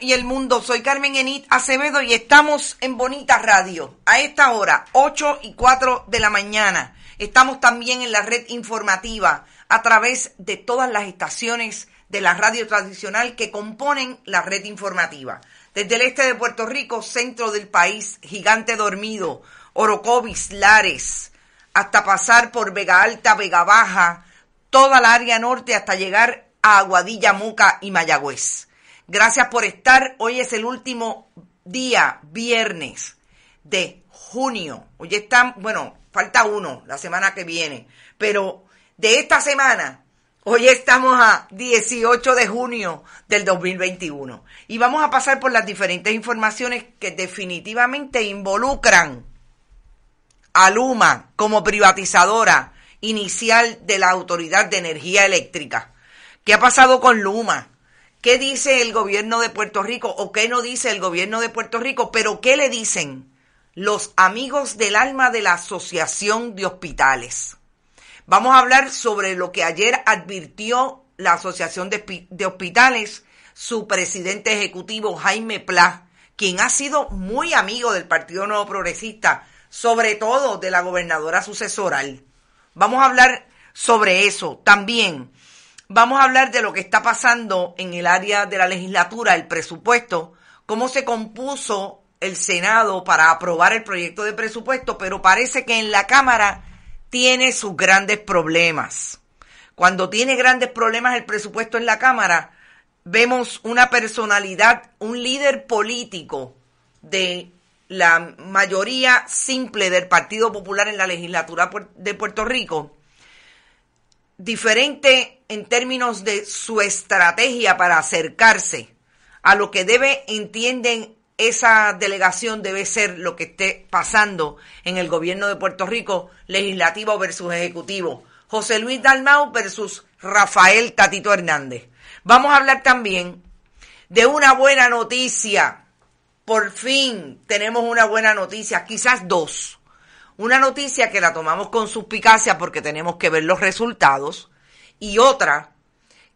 Y el mundo. Soy Carmen Enit Acevedo y estamos en Bonita Radio. A esta hora, 8 y 4 de la mañana. Estamos también en la red informativa a través de todas las estaciones de la radio tradicional que componen la red informativa. Desde el este de Puerto Rico, centro del país, Gigante Dormido, Orocovis, Lares, hasta pasar por Vega Alta, Vega Baja, toda la área norte hasta llegar a Aguadilla, Moca y Mayagüez. Gracias por estar. Hoy es el último día, viernes de junio. Hoy están, bueno, falta uno la semana que viene, pero de esta semana, hoy estamos a 18 de junio del 2021 y vamos a pasar por las diferentes informaciones que definitivamente involucran a Luma como privatizadora inicial de la Autoridad de Energía Eléctrica. ¿Qué ha pasado con Luma? ¿Qué dice el gobierno de Puerto Rico o qué no dice el gobierno de Puerto Rico? Pero ¿qué le dicen los amigos del alma de la Asociación de Hospitales? Vamos a hablar sobre lo que ayer advirtió la Asociación de, Hospitales, su presidente ejecutivo Jaime Pla, quien ha sido muy amigo del Partido Nuevo Progresista, sobre todo de la gobernadora sucesoral. Vamos a hablar sobre eso también. Vamos a hablar de lo que está pasando en el área de la legislatura, el presupuesto, cómo se compuso el Senado para aprobar el proyecto de presupuesto, pero parece que en la Cámara tiene sus grandes problemas. Cuando tiene grandes problemas el presupuesto en la Cámara, vemos una personalidad, un líder político de la mayoría simple del Partido Popular en la legislatura de Puerto Rico, diferente en términos de su estrategia para acercarse a lo que debe, entienden, esa delegación debe ser lo que esté pasando en el gobierno de Puerto Rico, legislativo versus ejecutivo. José Luis Dalmau versus Rafael Tatito Hernández. Vamos a hablar también de una buena noticia. Por fin tenemos una buena noticia, quizás dos. Una noticia que la tomamos con suspicacia porque tenemos que ver los resultados y otra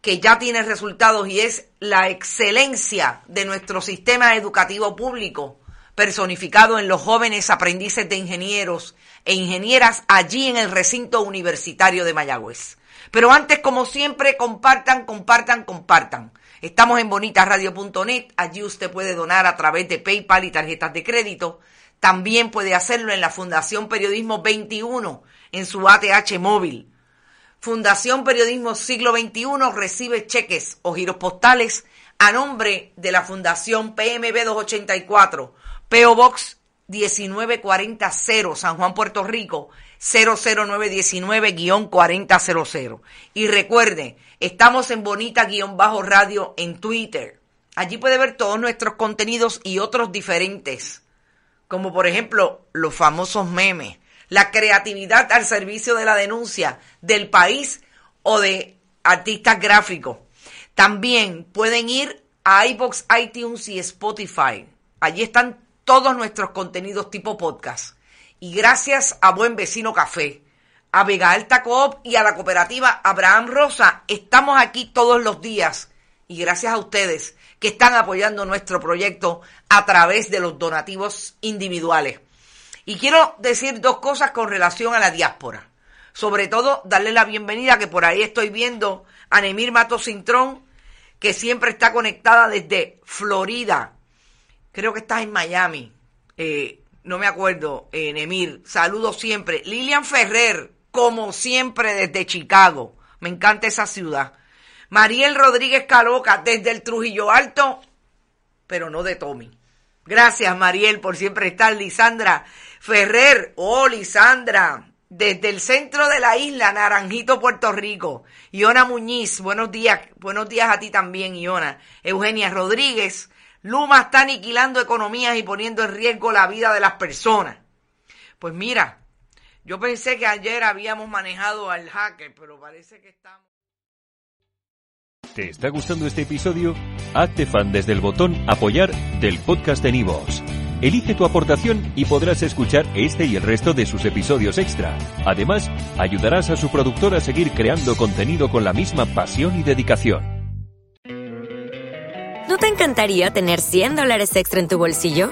que ya tiene resultados y es la excelencia de nuestro sistema educativo público personificado en los jóvenes aprendices de ingenieros e ingenieras allí en el recinto universitario de Mayagüez. Pero antes, como siempre, compartan, compartan, compartan. Estamos en bonitasradio.net, allí usted puede donar a través de PayPal y tarjetas de crédito. También puede hacerlo en la Fundación Periodismo 21, en su ATH móvil. Fundación Periodismo Siglo XXI recibe cheques o giros postales a nombre de la Fundación PMB 284, PO Box 1940 San Juan, Puerto Rico 00919-4000. Y recuerde, estamos en Bonita-Radio en Twitter. Allí puede ver todos nuestros contenidos y otros diferentes, como por ejemplo los famosos memes, la creatividad al servicio de la denuncia del país o de artistas gráficos. También pueden ir a iBox, iTunes y Spotify. Allí están todos nuestros contenidos tipo podcast. Y gracias a Buen Vecino Café, a Vega Alta Coop y a la cooperativa Abraham Rosa, estamos aquí todos los días. Y gracias a ustedes que están apoyando nuestro proyecto a través de los donativos individuales. Y quiero decir dos cosas con relación a la diáspora. Sobre todo, darle la bienvenida, que por ahí estoy viendo a Nemir Mato Cintrón, que siempre está conectada desde Florida. Creo que estás en Miami. Eh, no me acuerdo, eh, Nemir. Saludos siempre. Lilian Ferrer, como siempre, desde Chicago. Me encanta esa ciudad. Mariel Rodríguez Caloca, desde el Trujillo Alto, pero no de Tommy. Gracias, Mariel, por siempre estar. Lisandra Ferrer, oh, Lisandra, desde el centro de la isla, Naranjito, Puerto Rico. Iona Muñiz, buenos días, buenos días a ti también, Iona. Eugenia Rodríguez, Luma está aniquilando economías y poniendo en riesgo la vida de las personas. Pues mira, yo pensé que ayer habíamos manejado al hacker, pero parece que estamos... ¿Te está gustando este episodio? Hazte fan desde el botón apoyar del podcast de Nivos. Elige tu aportación y podrás escuchar este y el resto de sus episodios extra. Además, ayudarás a su productor a seguir creando contenido con la misma pasión y dedicación. ¿No te encantaría tener 100 dólares extra en tu bolsillo?